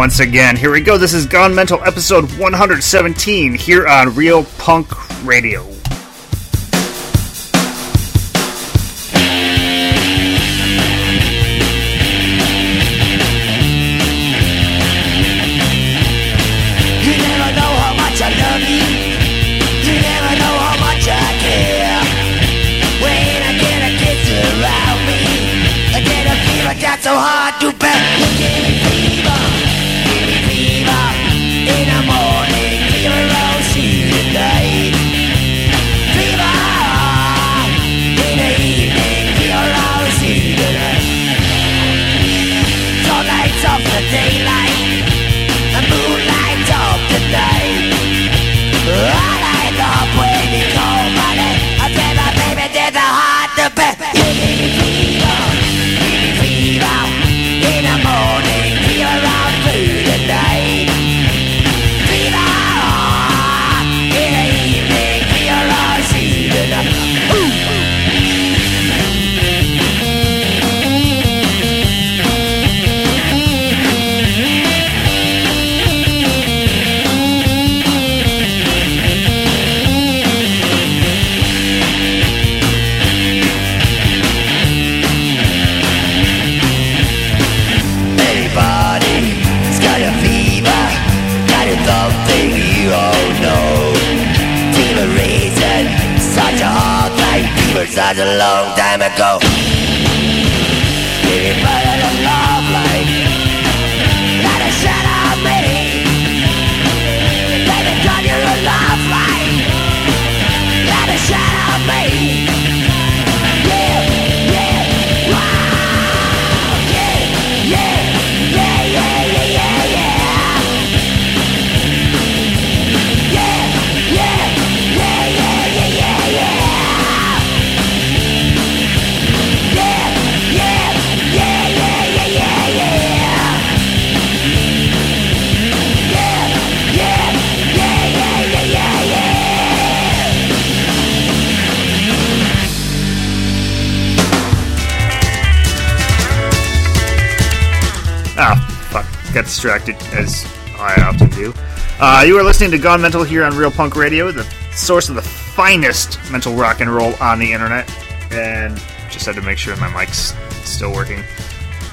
Once again, here we go. This is Gone Mental episode 117 here on Real Punk Radio. Such a long time ago. Got distracted, as I often do. Uh, you are listening to Gone Mental here on Real Punk Radio, the source of the finest mental rock and roll on the internet. And just had to make sure my mic's still working.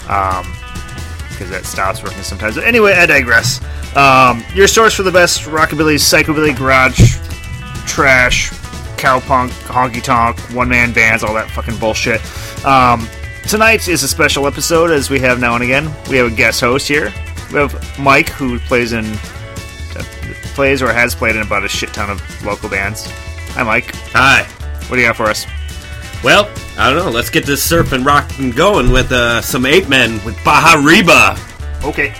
Um, because that stops working sometimes. But anyway, I digress. Um, your source for the best rockabilly, psychobilly, garage, trash, cowpunk, honky tonk, one man bands, all that fucking bullshit. Um, tonight is a special episode, as we have now and again. We have a guest host here. We have Mike, who plays in uh, plays or has played in about a shit ton of local bands. Hi, Mike. Hi. What do you got for us? Well, I don't know. Let's get this surf and rock and going with uh, some ape men with Baja Reba. Okay.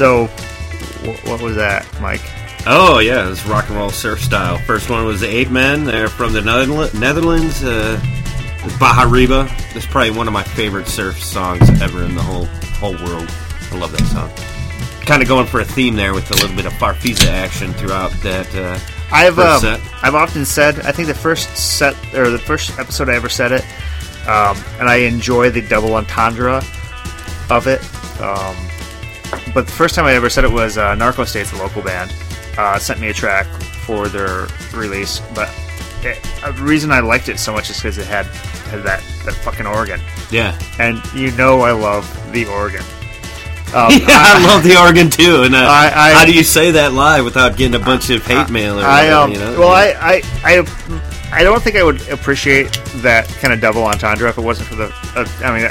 So, wh- what was that, Mike? Oh yeah, it's rock and roll surf style. First one was the Apemen. They're from the Netherla- Netherlands. Uh, Baja Riba. That's probably one of my favorite surf songs ever in the whole whole world. I love that song. Kind of going for a theme there with a little bit of Farfisa action throughout that. Uh, I've first um, set. I've often said I think the first set or the first episode I ever said it, um, and I enjoy the double entendre of it. Um, but the first time I ever said it was uh, Narco State's the local band uh, sent me a track for their release, but it, a reason I liked it so much is because it had had that that fucking organ, Yeah. and you know I love the organ. Um, Yeah, I love the organ too. And uh, I- I- how do you say that live without getting a bunch of hate mail or I whatever, um, you know? well, I, I, I, I don't think I would appreciate that kind of double entendre if it wasn't for the. Uh, I mean,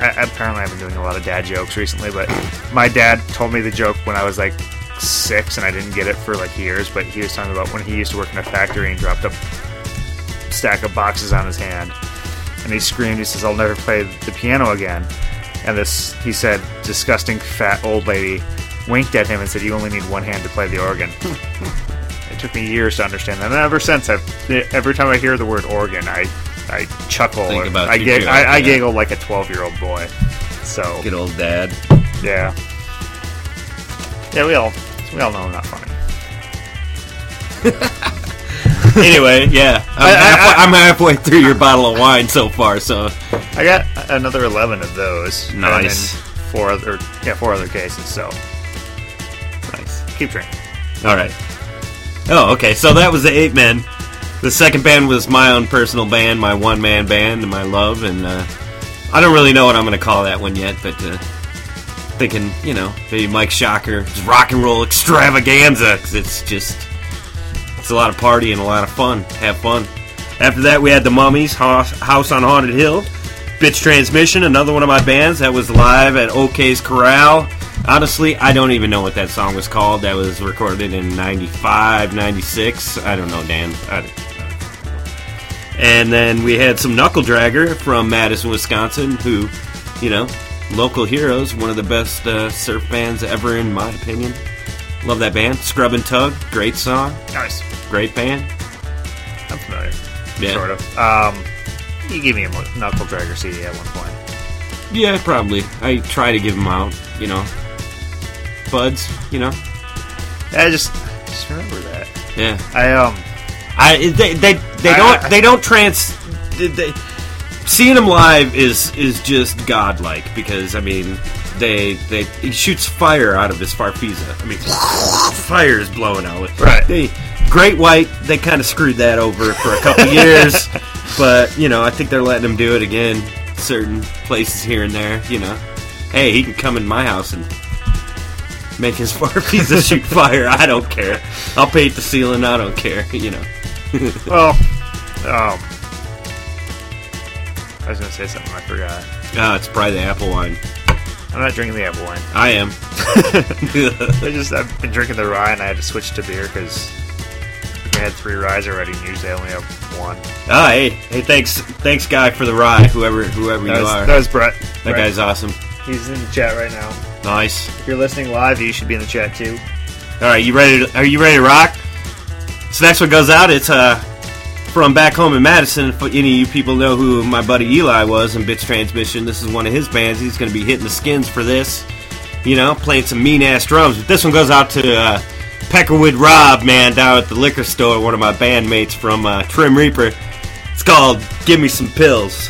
I, apparently I've been doing a lot of dad jokes recently, but my dad told me the joke when I was like six, and I didn't get it for like years. But he was talking about when he used to work in a factory and dropped a stack of boxes on his hand, and he screamed. He says, "I'll never play the piano again." And this, he said, disgusting fat old lady winked at him and said, "You only need one hand to play the organ." it took me years to understand that, and ever since, I've every time I hear the word organ, I I chuckle. Think about I, gig, I, I giggle like a twelve-year-old boy. So Good old dad. yeah, yeah, we all we all know I'm not funny. Anyway, yeah, I'm, I- halfway, I'm halfway through your bottle of wine so far. So I got another eleven of those. Nice. And four other yeah four other cases. So nice. keep drinking. All right. Oh, okay. So that was the Apemen. The second band was my own personal band, my one man band, my love. And uh, I don't really know what I'm going to call that one yet, but uh, thinking, you know, maybe Mike Shocker, it's rock and roll extravaganza, 'cause it's just it's a lot of party and a lot of fun. Have fun. After that, we had the Mummies, House House on Haunted Hill, Bitch Transmission, another one of my bands that was live at OK's Corral. Honestly, I don't even know what that song was called. That was recorded in 95, 96. I don't know, Dan. I, and then we had some Knuckle Dragger from Madison, Wisconsin, who, you know, local heroes, one of the best uh, surf bands ever, in my opinion. Love that band. Scrub and Tug, great song, Nice. great band. I'm familiar. Yeah. Sort of. Um, You gave me a knuckle dragger CD at one point. Yeah, probably. I try to give them out, you know. Buds, you know. I just just remember that. Yeah. I um I they they, they don't I- they don't trans they, they, seeing him live is is just godlike because I mean they they he shoots fire out of his farfisa. I mean fire is blowing out. Right. They Great White they kind of screwed that over for a couple years, but you know I think they're letting him do it again. Certain places here and there, you know. Hey, he can come in my house and make his farfisa shoot fire. I don't care. I'll paint the ceiling. I don't care. You know. well um I was gonna say something I forgot. Ah, it's probably the apple wine. I'm not drinking the apple wine. I am. I just I've been drinking the rye and I had to switch to beer because I had three ryes already and usually I only have one. ah, hey, hey, thanks, thanks, guy, for the rye. Whoever, whoever That you was, are, that was Brett. that Brett. guy's awesome. He's in the chat right now. Nice. If you're listening live, you should be in the chat too. All right, you ready? To, are you ready to rock? So next one goes out. It's uh from back home in Madison. If any of you people know who my buddy Eli was in Bits Transmission, this is one of his bands. He's going to be hitting the skins for this. You know, playing some mean ass drums. But this one goes out to uh, Peckerwood Rob, man, down at the liquor store. One of my bandmates from uh, Trim Reaper. It's called "Give Me Some Pills."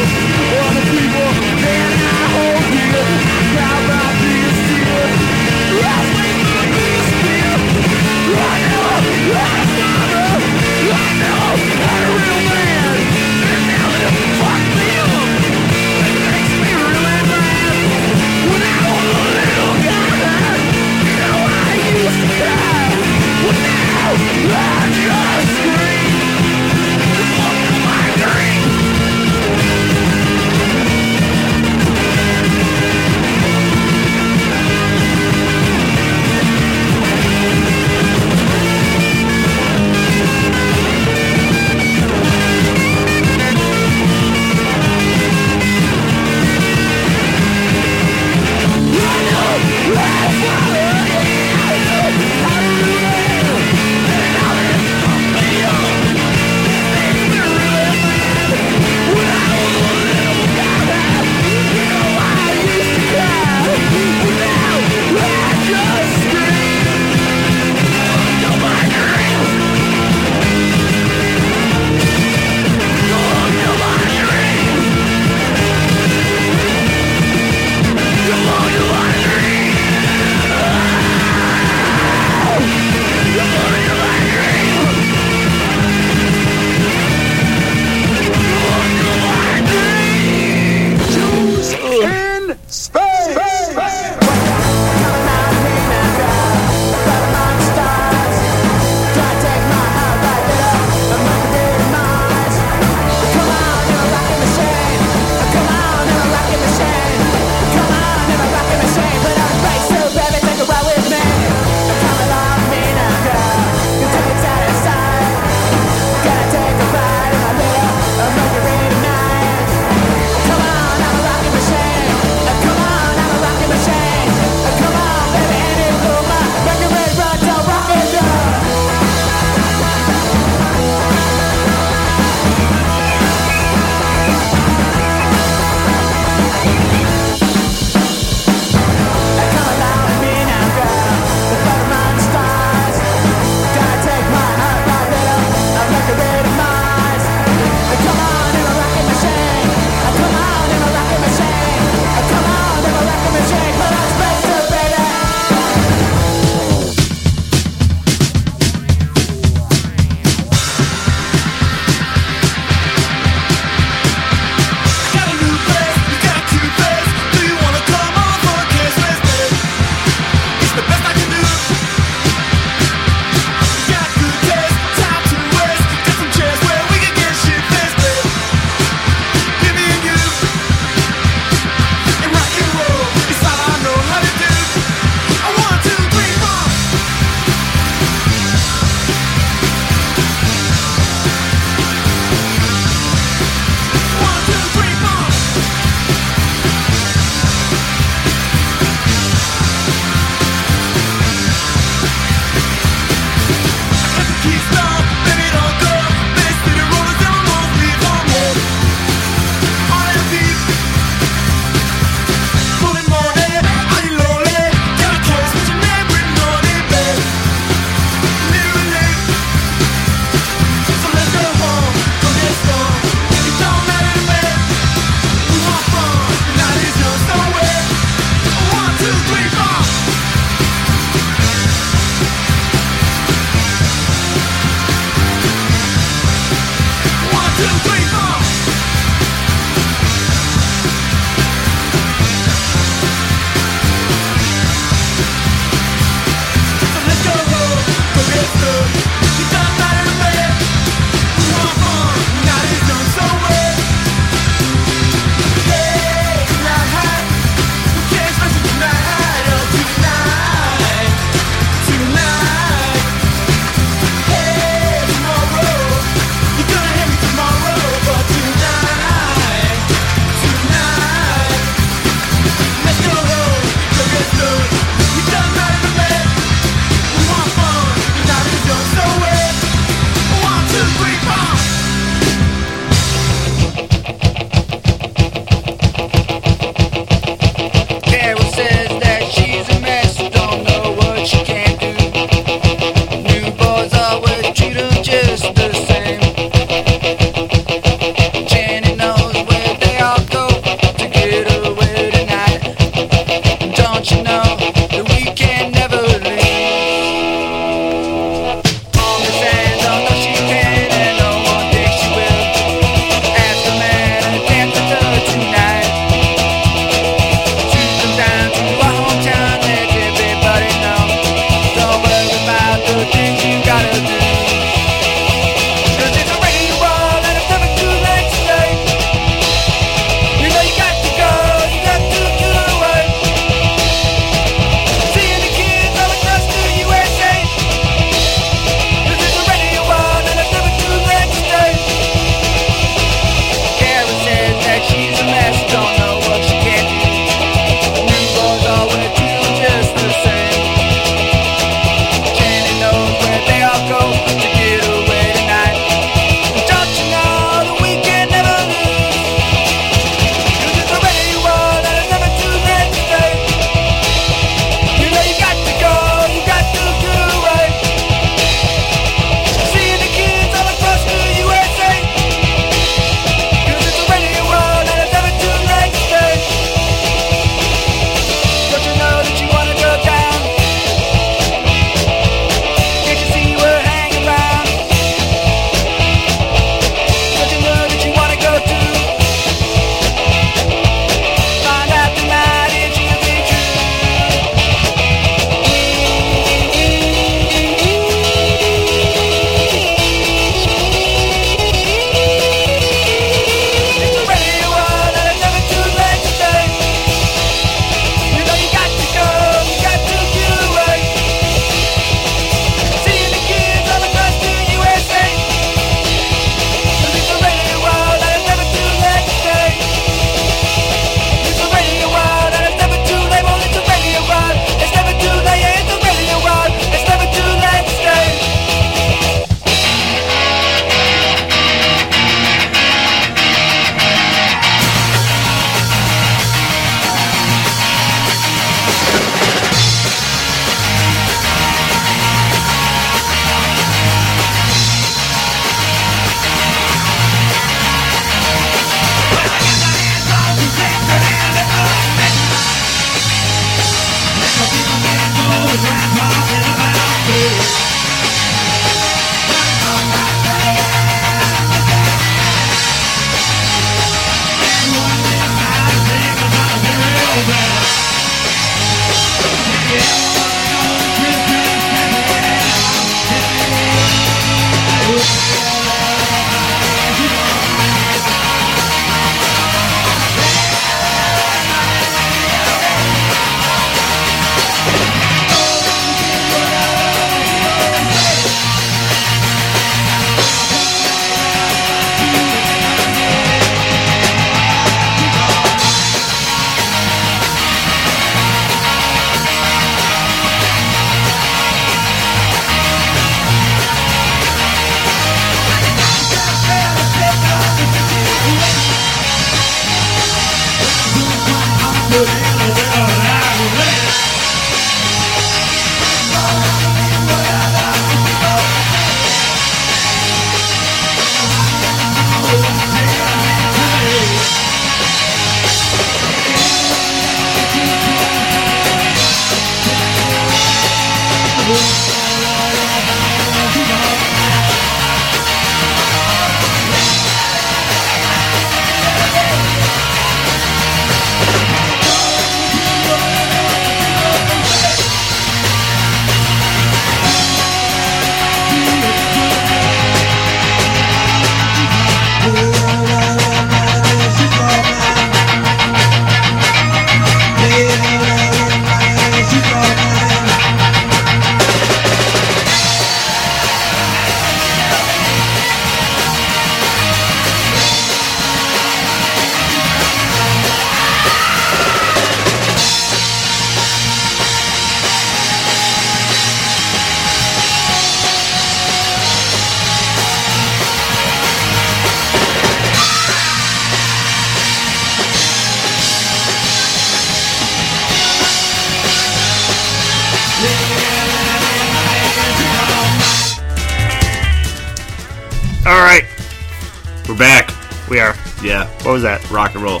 We're back. we are. Yeah, What was that? rock and roll.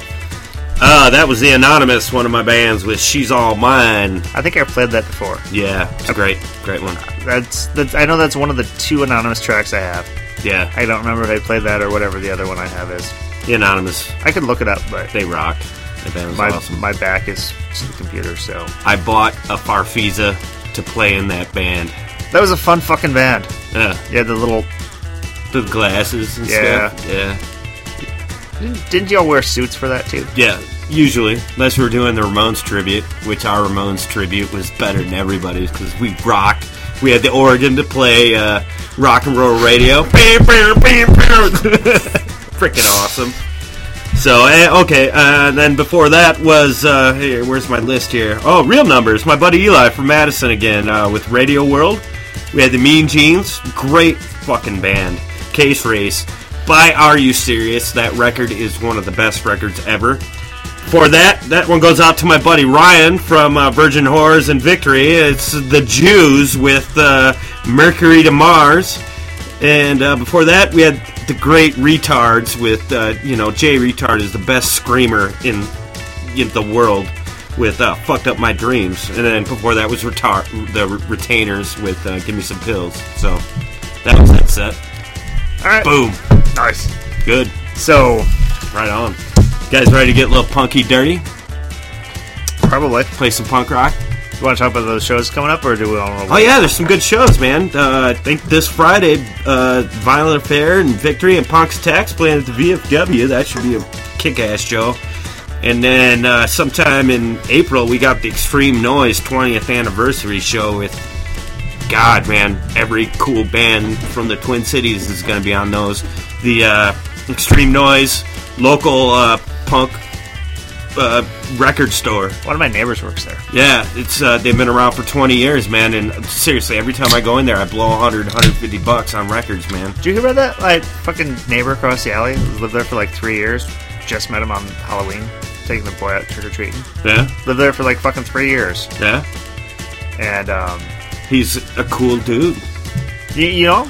Uh, that was the Anonymous, one of my bands with She's All Mine. I think I played that before. Yeah, it's a great, great one. That's that's. I know that's one of the two anonymous tracks I have. Yeah, I don't remember if I played that or whatever the other one I have is. the Anonymous, I could look it up, but they rock. The band was my awesome. my back is to the computer, so I bought a Farfisa to play in that band. that was a fun fucking band. Yeah, Yeah, the little. The glasses and Yeah. stuff. Yeah, Didn't y'all wear suits for that too? yeah. Usually, unless we are doing the Ramones tribute, which our Ramones tribute was better than everybody's because we rocked. We had the organ to play uh, rock and roll radio. Bam, bam, bam, bam. Freaking awesome. So eh, okay, uh, then before that was uh, here. Where's my list here? Oh, real numbers. My buddy Eli from Madison again uh, with Radio World. We had the Mean Jeans, great fucking band. Case Race. By Are You Serious? That record is one of the best records ever. For that, that one goes out to my buddy Ryan from uh, Virgin Horrors and Victory. It's the Jews with uh, Mercury to Mars. And uh, before that, we had the great Reatards with, uh, you know, Jay Reatard is the best screamer in in the world with uh, "Fucked Up My Dreams," and then before that was Retar- the Retainers with uh, "Give Me Some Pills." So that was that set. All right. Boom, Nice. good, So right on. guys, ready to get a little punky dirty? probably. Play some punk rock. You want to talk about those shows coming up, or do we to? Oh yeah, there's some good shows, man. Uh, I think this Friday, uh, Violent Affair and Victory and Punk's Tax playing at the VFW. That should be a kick-ass show. And then uh, sometime in April, we got the Extreme Noise 20th anniversary show with God, man, every cool band from the Twin Cities is going to be on those. The uh, Extreme Noise local uh, punk uh, record store. One of my neighbors works there. Yeah, it's uh, they've been around for 20 years, man. And seriously, every time I go in there, I blow 100, 150 bucks on records, man. Did you hear about that? Like fucking neighbor across the alley lived there for like three years. Just met him on Halloween, taking the boy out trick or treating. Yeah, Lived there for like fucking three years, yeah. and um, He's a cool dude. you, you know,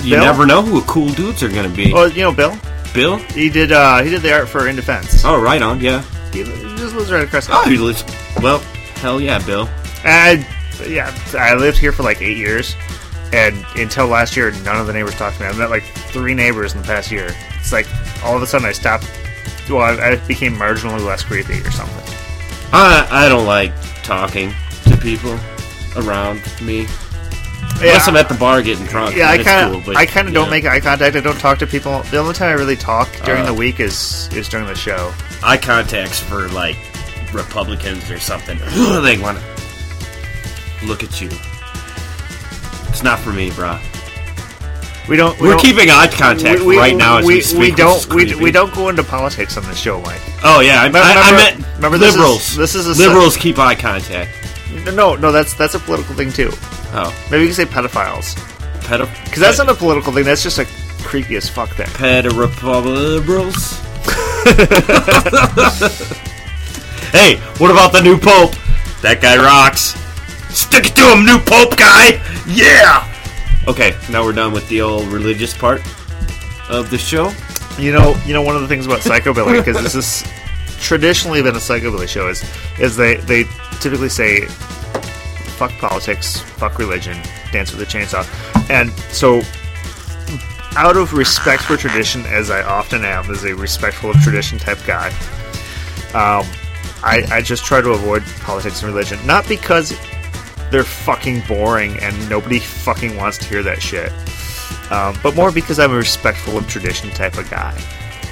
You Bill? never know who cool dudes are going to be. well, you know, Bill. Bill? He did. uh He did the art for In Defense. Oh, right on. Yeah. He, he just lives right across the Oh, he lives. Well, hell yeah, Bill. And yeah, I lived here for like eight years, and until last year, none of the neighbors talked to me. I met like three neighbors in the past year. It's like all of a sudden I stopped. Well, I, I became marginally less creepy or something. I I don't like talking to people around me. Unless I'm at the bar getting drunk. Yeah, I kind of, cool, I kind of don't yeah. make eye contact. I don't talk to people. The only time I really talk during Uh. the week is is during the show. eye contacts for like Republicans or something. they want to look at you. It's not for me, bro. We don't. We We're don't, keeping eye contact we, we, right now as we, we, speak. we don't. We, we don't go into politics on the show, Mike. Oh yeah, I, I, I meant remember this is- liberals. this is a su- liberals keep eye contact. No, no, that's that's a political thing too. Oh, Maybe you can say pedophiles pedo. because that's not a political thing. That's just a creepy as fuck thing. liberals. hey, what about the new pope? That guy rocks. Stick it to him, new pope guy. Yeah. Okay, now we're done with the old religious part of the show. You know, you know one of the things about psychobilly because this is traditionally been a psychobilly show is is they they typically say fuck politics, fuck religion, dance with a chainsaw, and so out of respect for tradition, as I often am, as a respectful of tradition type guy, um, I, I just try to avoid politics and religion, not because they're fucking boring and nobody fucking wants to hear that shit. Um, but more because I'm a respectful of tradition type of guy.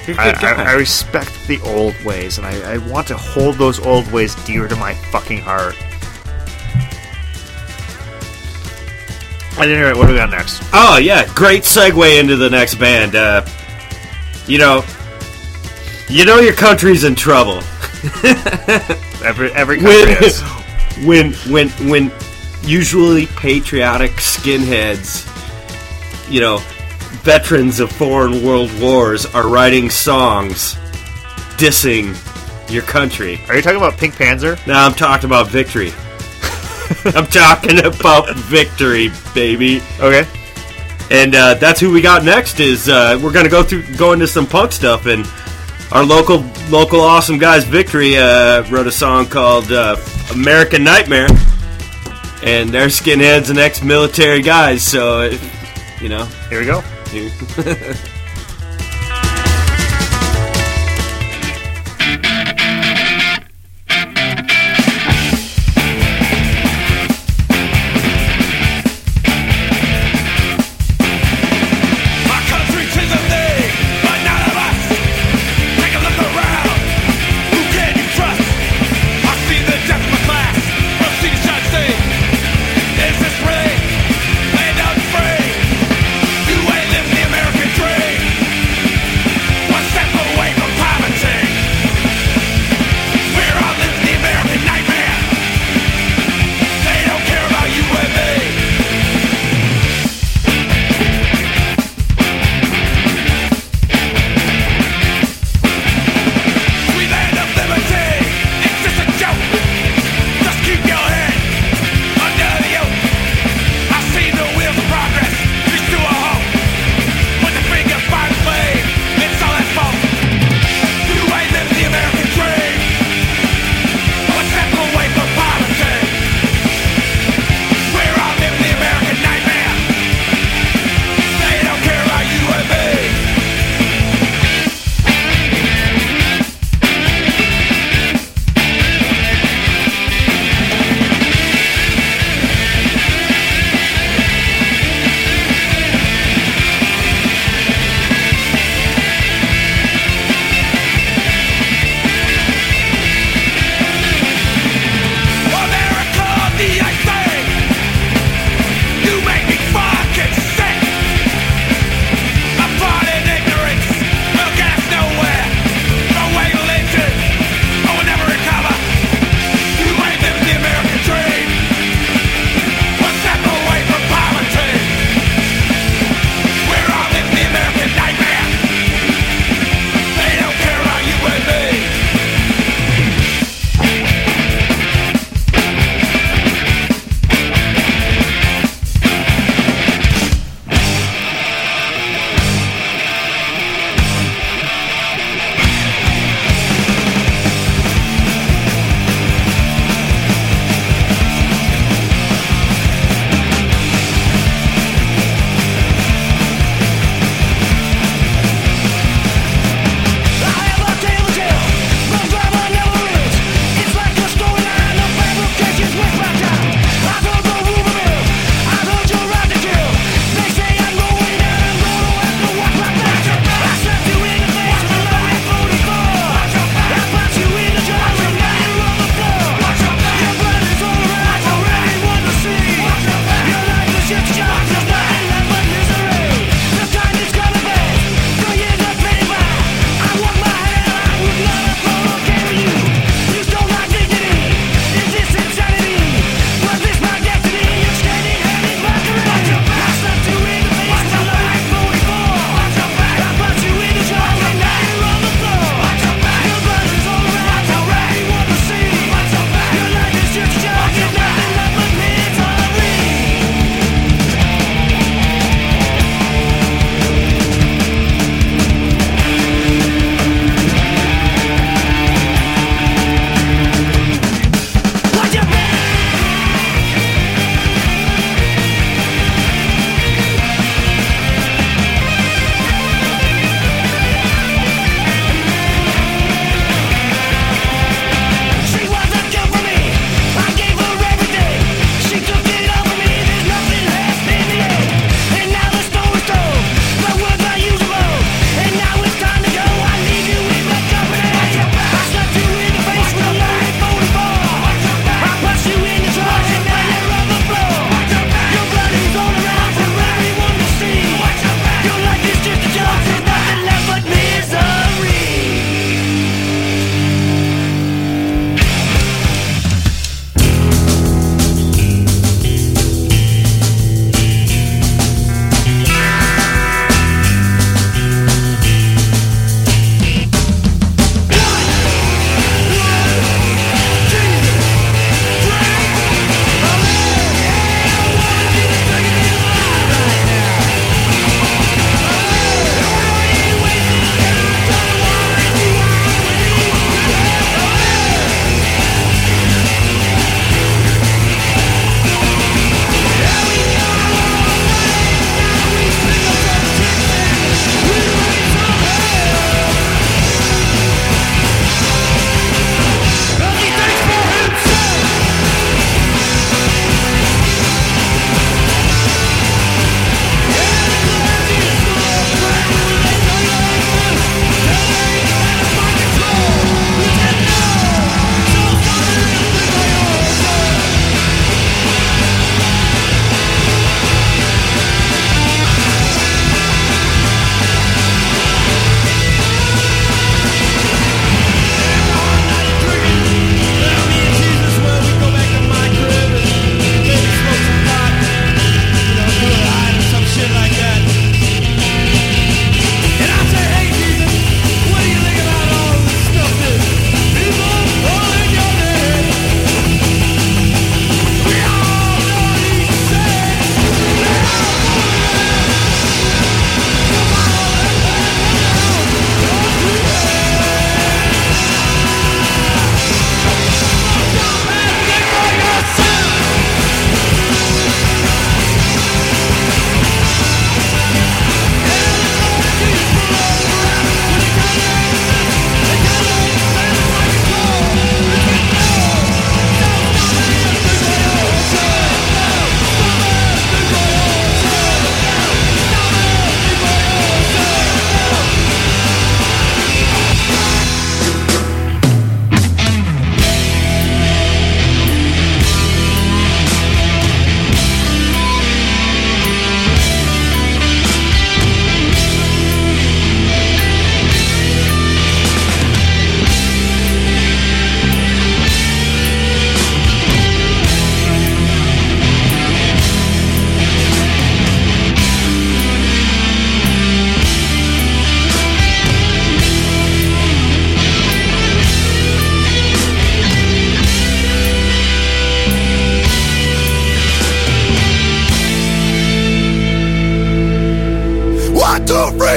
You're a I, good guy. I, I respect the old ways, and I, I want to hold those old ways dear to my fucking heart. At any rate, what do we got next? Oh yeah, great segue into the next band. Uh, you know, you know your country's in trouble Every every country when is. when when when usually patriotic skinheads, you know, veterans of foreign world wars are writing songs dissing your country. Are you talking about Pink Panzer? No, I'm talking about victory. I'm talking about victory, baby. Okay. And uh, that's who we got next. Is uh, we're gonna go through go into some punk stuff, and our local local awesome guys, Victory, uh, wrote a song called uh, "American Nightmare," and they're skinheads and ex-military guys. So, you know, Here we go. You-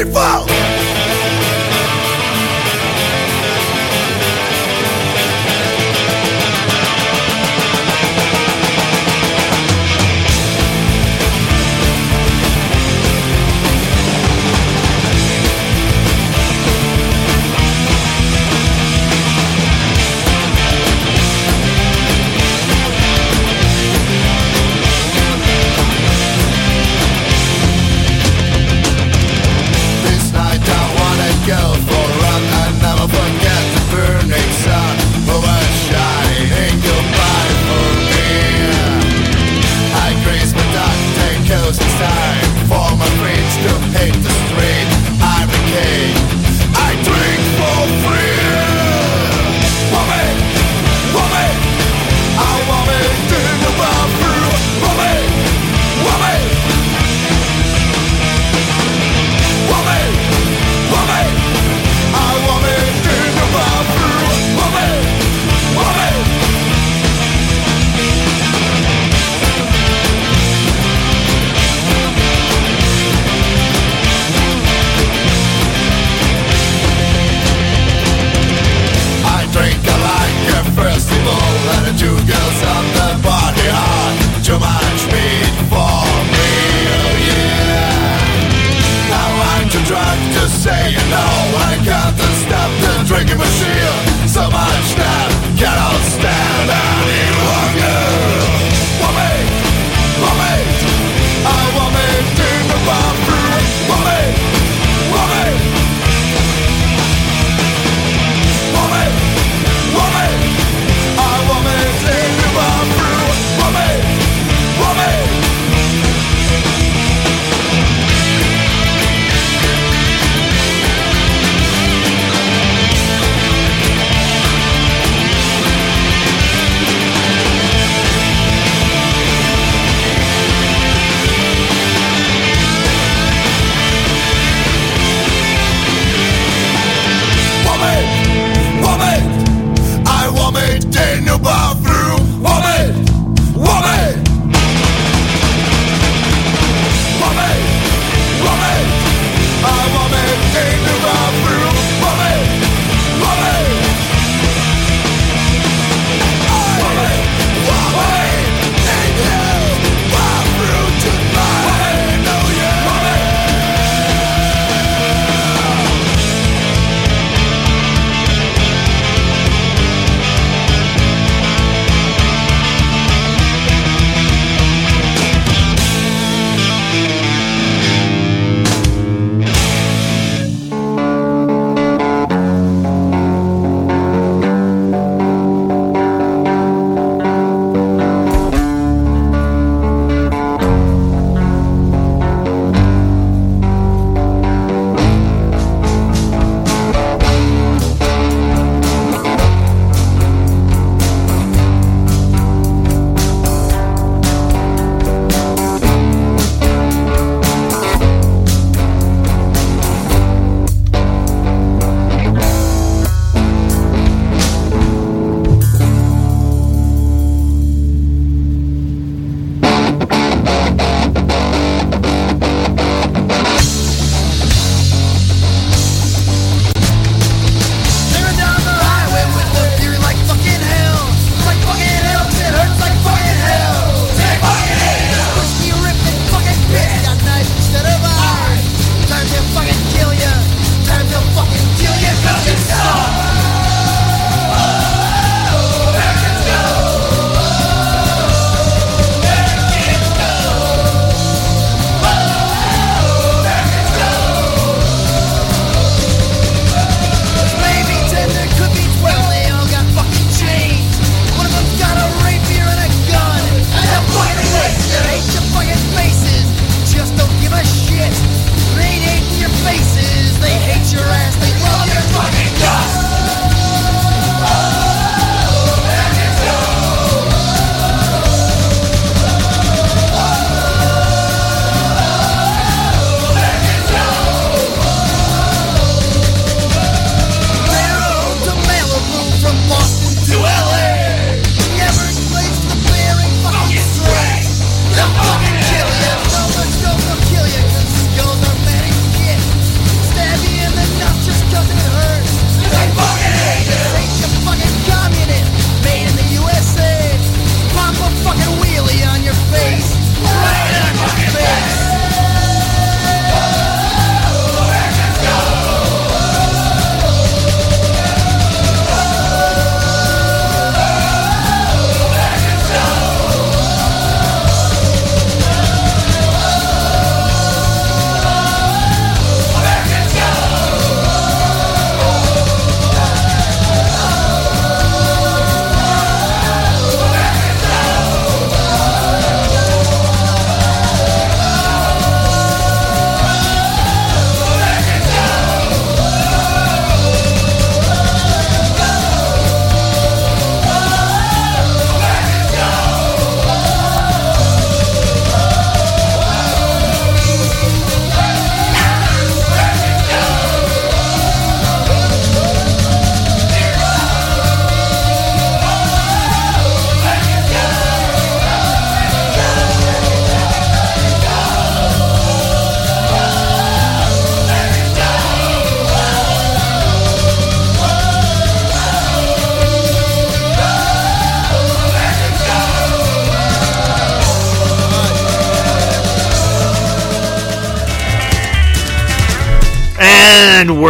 One,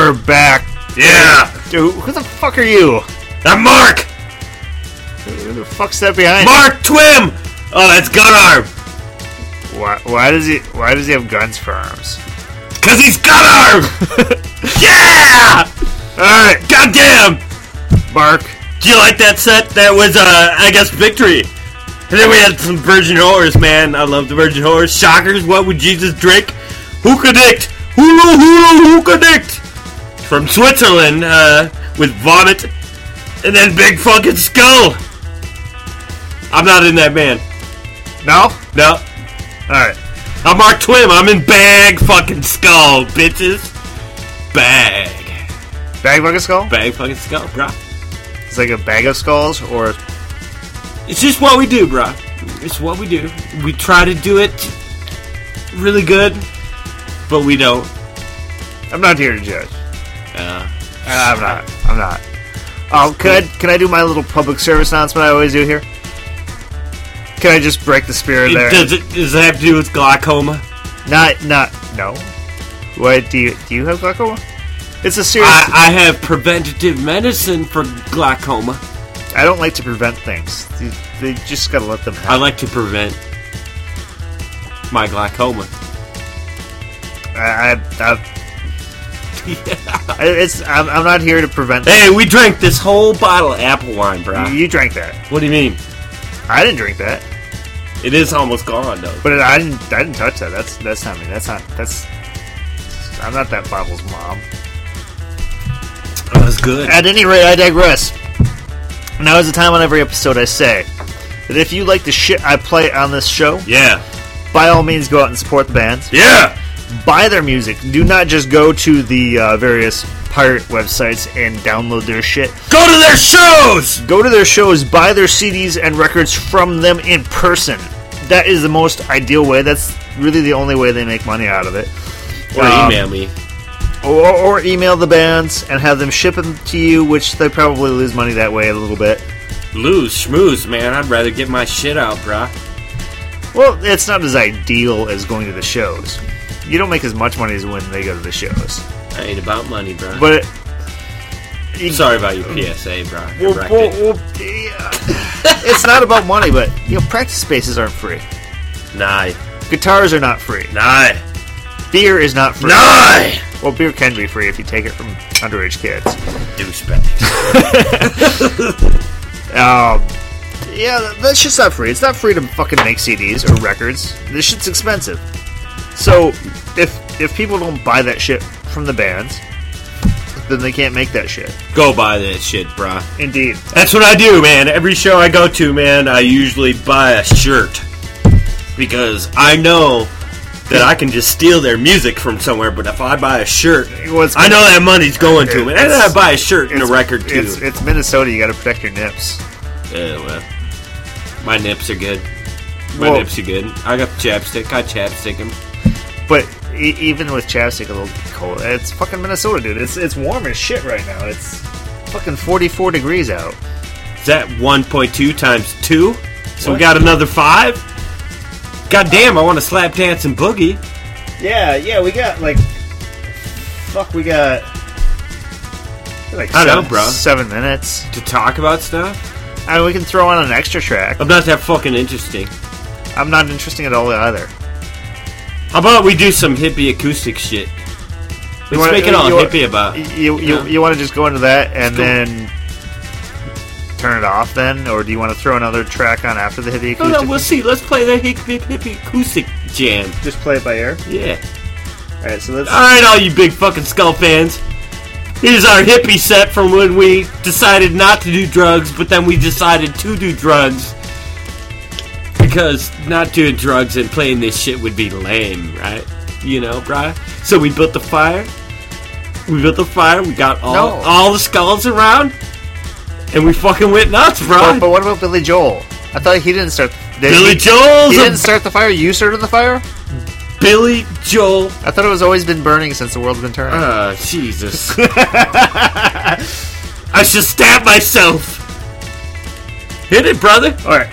we're back. Yeah. Dude, who the fuck are you? I'm Mark. Who the fuck's that behind? Mark Twim. Oh, that's Gunarm. you? Why, why does he? Why does he have guns for arms? Cause he's Gunarm. yeah. All right, Goddamn. Mark. Do you like that set? That was, uh, I guess, victory. And then we had some Virgin Horrors, man. I love the Virgin Horrors. Shockers, what would Jesus drink? Who could Hookadict. Hulu hulu hookadict. From Switzerland, uh, with vomit. And then Big Fucking Skull. I'm not in that band. No. No. All right. I'm Mark Twim. I'm in Bag Fucking Skull, bitches. Bag. Bag of skull. Bag Fucking Skull, bro. It's like a bag of skulls, or It's just what we do, bro. It's what we do. We try to do it really good, but we don't. I'm not here to judge. Uh, I'm not. I'm not. Oh, can I, can I do my little public service announcement I always do here? Can I just break the spirit there? does it does it have to do with glaucoma? Not, not, no. What do you do? You have glaucoma? It's a serious. I, I have preventative medicine for glaucoma. I don't like to prevent things. You, they just gotta let them happen. I like to prevent my glaucoma. I, I, I, I- it's. I'm, I'm not here to prevent. Hey, we drank this whole bottle of apple wine, bro. You drank that. What do you mean? I didn't drink that, It is almost gone, though. but I didn't. I didn't touch that. That's that's not me. That's not. That's. I'm not that bottle's mom. That was good. At any rate, I digress. Now is the time on every episode I say that if you like the shit I play on this show, Yeah. by all means go out and support the bands. Yeah. Buy their music. Do not just go to the uh, various pirate websites and download their shit. Go to their shows. Go to their shows, buy their CDs and records from them in person. That is the most ideal way. That's really the only way they make money out of it. Or Um, email me. Or, or email the bands and have them ship them to you, which they probably lose money that way a little bit. Lose, schmooze, man. I'd rather get my shit out, bruh. Well, it's not as ideal as going to the shows. You don't make as much money as when they go to the shows. I ain't about money, bro. But you, Sorry about your PSA, bro. well, well, well, yeah. it's not about money, but you know, practice spaces aren't free. Nah. Guitars are not free. Nah. Beer is not free. Nah. Well, beer can be free if you take it from underage kids. Douchebag. Um, yeah, that shit's not free. It's not free to fucking make CDs or records. This shit's expensive. So if if people don't buy that shit from the bands, then they can't make that shit. Go buy that shit, bruh. Indeed. That's what I do, man. Every show I go to, man, I usually buy a shirt. Because I know that I can just steal their music from somewhere, but if I buy a shirt, I know that money's going to me. And then I buy a shirt and a record, too. It's, it's Minnesota. You got to protect your nips. Yeah, well. My nips are good. My Well- nips are good. I got the chapstick. I chapstick them. But e- even with chapstick, a little cold. It's fucking Minnesota, dude. It's it's warm as shit right now. It's fucking 44 degrees out. Is that 1.2 times 2? So we got another 5? God damn, I want to slap dance and boogie. Yeah, yeah. We got like, fuck. We got like I know, seven, bro. seven minutes. To talk about stuff? I mean, we can throw on an extra track. I'm not that fucking interesting. I'm not interesting at all either. How about we do some hippie acoustic shit? Let's wanna- make it all you hippie about. You you, Yeah. you want to just go into that and then turn it off then, or do you want to throw another track on after the hippie No, acoustic? no, we'll see. Let's play the hippie, hippie acoustic jam. just play it by ear. Yeah. All right, so let's. All right, all you big fucking skull fans. Here's our hippie set from when we decided not to do drugs, but then we decided to do drugs. Because not doing drugs and playing this shit would be lame, right? You know, bruh? So we built the fire. We built the fire. We got all, No. all the skulls around. And we fucking went nuts, But, but what about Billy Joel? I thought he didn't start. Did Billy he, Joel's He didn't start the fire. You started the fire. Billy Joel. I thought it was always been burning since the world's been turning. Ah, Jesus. I should stab myself. Hit it, brother. all right.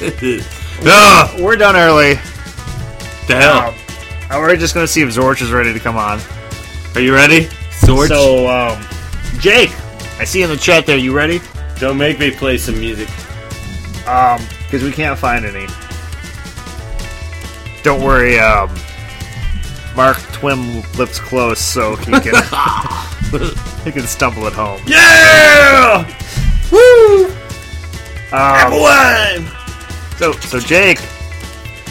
Ah, we're done early. the hell? Um, we're just gonna see if Zorch is ready to come on. Are you ready? Zorch? So, um, Jake, I see in the chat there. You ready? Don't make me play some music. Um, because we can't find any. Don't worry. Um, Mark Twim lives close, so he can he can stumble at home. Yeah! Woo! Um, One! So, so Jake,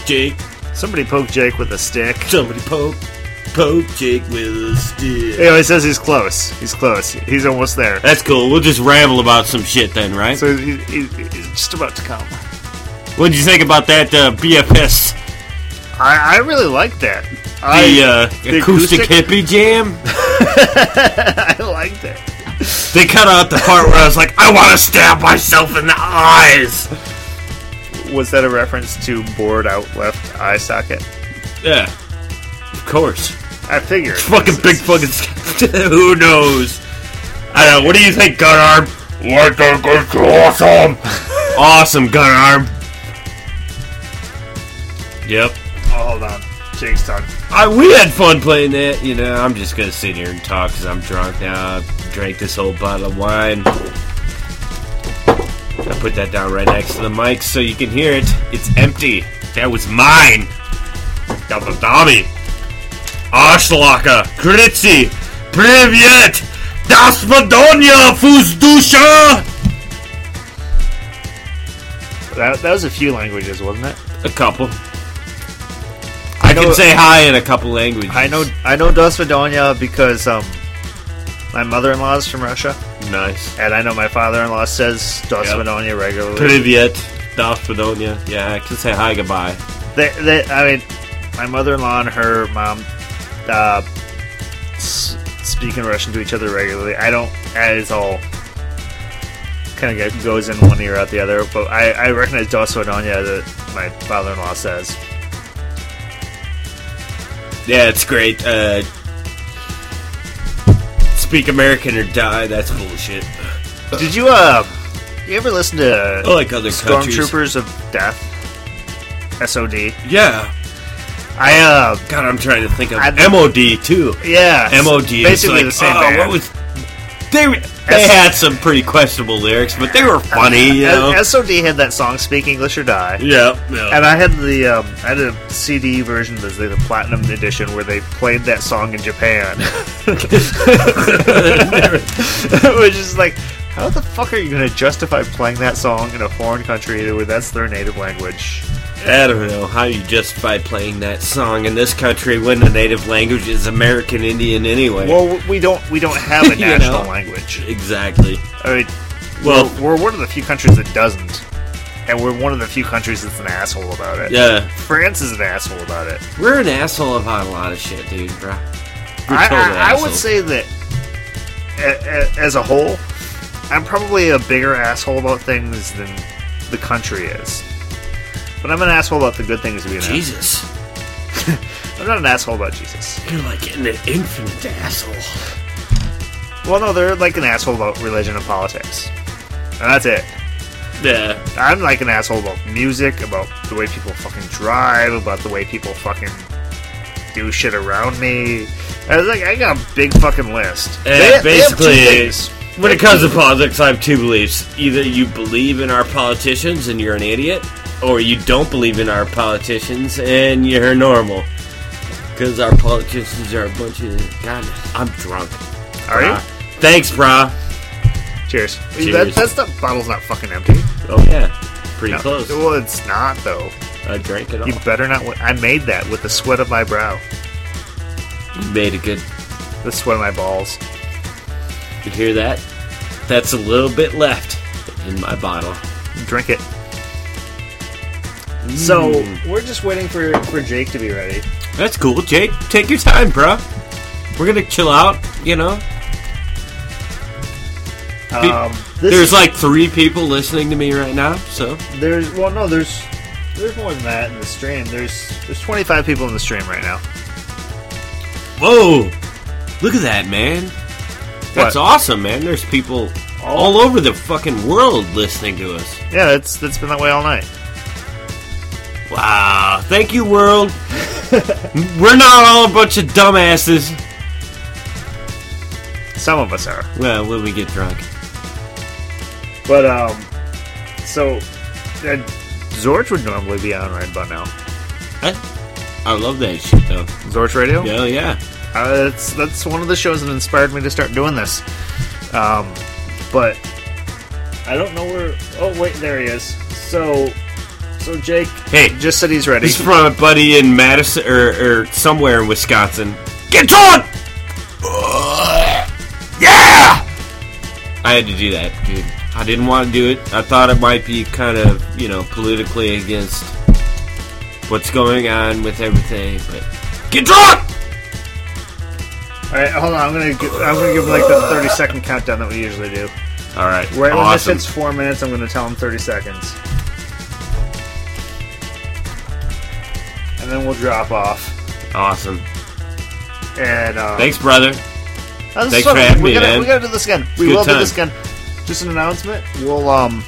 Jake, somebody poke Jake with a stick. somebody poke, poke Jake with a stick. Know, he says he's close. He's close. He's almost there. That's cool. We'll just ramble about some shit then, right? So he, he, he's just about to come. What did you think about that uh, BFS, I, I really like that. the, I, uh, the acoustic, acoustic? hippie jam? I liked it. They cut out the part where I was like, I want to stab myself in the eyes. Was that a reference to bored out left eye socket? Yeah, of course. I figured. Fucking big fucking. Who knows? I don't know. What do you think, gun arm? I think it's awesome. awesome, gun arm. Yep. Oh, hold on. Jake's done. I, we had fun playing that. You know, I'm just gonna sit here and talk because I'm drunk now. I drank this whole bottle of wine. I put that down right next to the mic so you can hear it. It's empty. That was mine. Tommy. Arschlaka. Kritzi. Privyet. Das Madonia Fuzdusha. That, that was a few languages, wasn't it? A couple. I know- can say hi in a couple languages. I know I know Vadonia because um my mother-in-law is from Russia, Nice. and I know my father-in-law says Dos Yep. Regularly. Privyet. Das Madonia. Yeah, I can say hi goodbye. They, they, I mean, my mother-in-law and her mom uh, s- speak in Russian to each other regularly. I don't. It's all kind of goes in one ear out the other. But I, I recognize Dos Vadonia that my father-in-law says. Yeah, it's great. Uh, speak American or die. That's bullshit. Did you uh, you ever listen to I like other countries. Stormtroopers of Death? SOD. Yeah. I uh, God, I'm trying to think of I- MOD too. yeah, MOD is basically like, the same oh, band. What was they? They had some pretty questionable lyrics, but they were funny. You know. SOD had that song "Speak English or Die." yeah. yeah. And I had the um, I had a CD version, the, the platinum edition, where they played that song in Japan. Which is like, how the fuck are you going to justify playing that song in a foreign country where that's their native language? I don't know how you justify playing that song in this country when the native language is American Indian anyway. Well, we don't we don't have a national know. language. exactly. I mean, Well- we're, we're one of the few countries that doesn't, and we're one of the few countries that's an asshole about it. Yeah, France is an asshole about it. we're an asshole about a lot of shit, dude, bro. I, I, I would say that a, a, as a whole, I'm probably a bigger asshole about things than the country is. But I'm an asshole about the good things we know. Jesus, I'm not an asshole about Jesus. you're like an infinite asshole. Well, no, they're like an asshole about religion and politics. And that's it. Yeah, I'm like an asshole about music, about the way people fucking drive, about the way people fucking do shit around me. I was like, I got a big fucking list. Yeah, They- they have two basically, things. when it comes to politics, I have two beliefs: either you believe in our politicians and you're an idiot, or you don't believe in our politicians and you're normal. Because our politicians are a bunch of God. I'm drunk. Are you? Thanks, brah. Cheers. Cheers. That, that's the bottle's not fucking empty. Oh yeah, pretty No. close. Well, it's not though. I drank it all. You better not. I made that with the sweat of my brow, You made a good. the sweat of my balls. You hear that? That's a little bit left in my bottle. Drink it. So we're just waiting for for Jake to be ready. That's cool, Jake. Take your time, bruh. We're gonna chill out, you know. Um, this There's like three people listening to me right now, so there's well no there's there's more than that in the stream. There's there's 25 people in the stream right now. whoa, look at that, man. That's What? awesome, man. There's people all over the fucking world listening to us. Yeah, that's that's been that way all night. Wow. Thank you, world. We're not all a bunch of dumbasses. Some of us are. Well, when we get drunk. But um, so uh, Zorch would normally be on right about now. I, I love that shit, though. Zorch Radio. Yeah, yeah. Uh, that's that's one of the shows that inspired me to start doing this. Um, but I don't know where. Oh wait, there he is. So, so Jake. Hey. just said he's ready. He's from a buddy in Madison or, or somewhere in Wisconsin. Get drunk! Yeah! I had to do that, dude. I didn't want to do it. I thought it might be kind of, you know, politically against what's going on with everything, but get drunk! All right, hold on. I'm gonna give, I'm gonna give like the 30 second countdown that we usually do. All right, Right when this awesome. hits four minutes, I'm gonna tell him 30 seconds, and then we'll drop off. awesome. And uh, Thanks, brother. Oh, Thanks for having we me, man. We gotta do this again. We will do this again. Just an announcement. We'll um,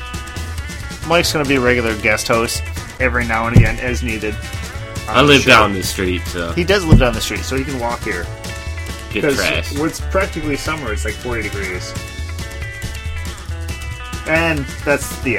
Mike's gonna be a regular guest host every now and again as needed. I live show. down the street, so He does live down the street, so he can walk here. get trashed. it's practically summer, it's like 40 degrees. And that's the end.